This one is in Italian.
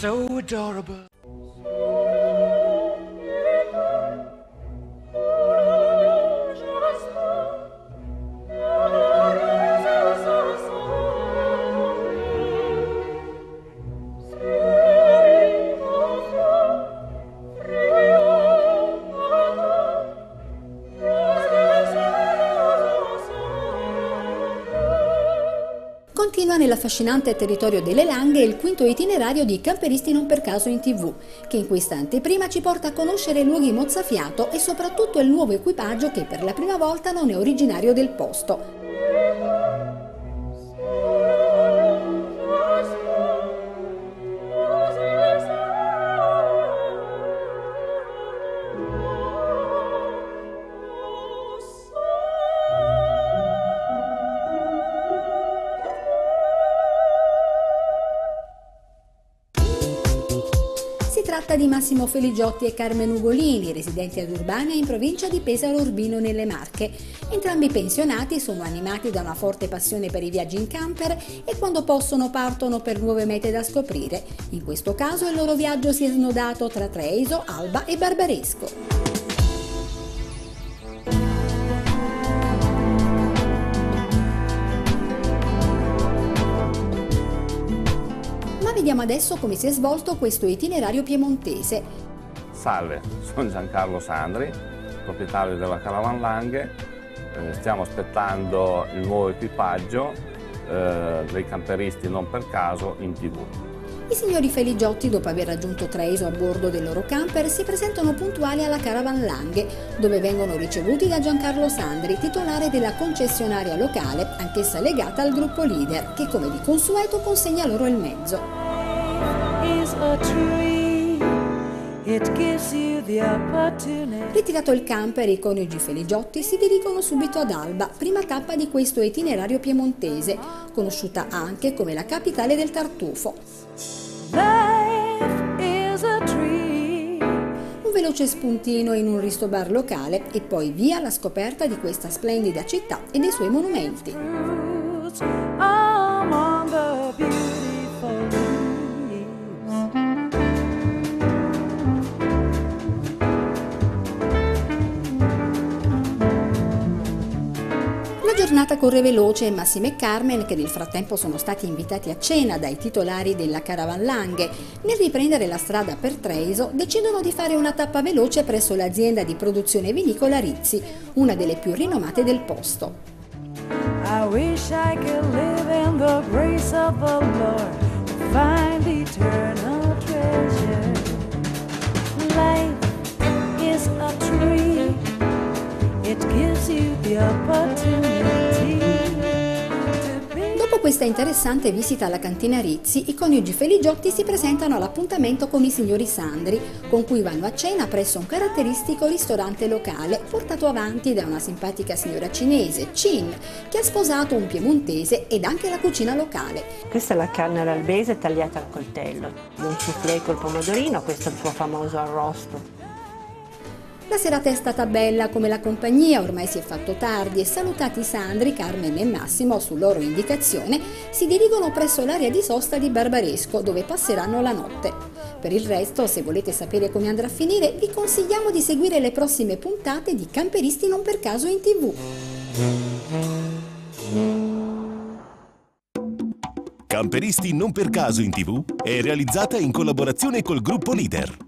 so adorable. Nell'affascinante territorio delle Langhe il quinto itinerario di Camperisti non per caso in tv, che in questa anteprima ci porta a conoscere luoghi mozzafiato e soprattutto il nuovo equipaggio che per la prima volta non è originario del posto. Tratta di Massimo Feligiotti e Carmen Ugolini, residenti ad Urbania in provincia di Pesaro Urbino nelle Marche. Entrambi pensionati sono animati da una forte passione per i viaggi in camper e quando possono partono per nuove mete da scoprire. In questo caso il loro viaggio si è snodato tra Treiso, Alba e Barbaresco. Vediamo adesso come si è svolto questo itinerario piemontese. Salve, sono Giancarlo Sandri, proprietario della Caravan Langhe. Eh, stiamo aspettando il nuovo equipaggio eh, dei camperisti non per caso in tv. I signori Feligiotti, dopo aver raggiunto Treviso a bordo del loro camper, si presentano puntuali alla Caravan Langhe, dove vengono ricevuti da Giancarlo Sandri, titolare della concessionaria locale, anch'essa legata al gruppo leader, che come di consueto consegna loro il mezzo. Ritirato il camper, i coniugi Feligiotti si dirigono subito ad Alba, prima tappa di questo itinerario piemontese, conosciuta anche come la capitale del tartufo. Un veloce spuntino in un ristobar locale e poi via alla scoperta di questa splendida città e dei suoi monumenti. La giornata corre veloce e Massimo e Carmen, che nel frattempo sono stati invitati a cena dai titolari della Caravan Langhe, nel riprendere la strada per Treviso, decidono di fare una tappa veloce presso l'azienda di produzione vinicola Rizzi, una delle più rinomate del posto. I wish I could live in the grace of the Lord to find eternal treasure. Life is a tree. It gives you the opportunity questa interessante visita alla cantina Rizzi, i coniugi Feligiotti si presentano all'appuntamento con i signori Sandri, con cui vanno a cena presso un caratteristico ristorante locale portato avanti da una simpatica signora cinese, Chin, che ha sposato un piemontese ed anche la cucina locale. Questa è la carne all'albese tagliata al coltello, un soufflé col pomodorino, questo è il suo famoso arrosto. La serata è stata bella come la compagnia, ormai si è fatto tardi e salutati Sandri, Carmen e Massimo su loro indicazione, si dirigono presso l'area di sosta di Barbaresco dove passeranno la notte. Per il resto, se volete sapere come andrà a finire, vi consigliamo di seguire le prossime puntate di Camperisti non per caso in tv. Camperisti non per caso in tv è realizzata in collaborazione col gruppo Leader.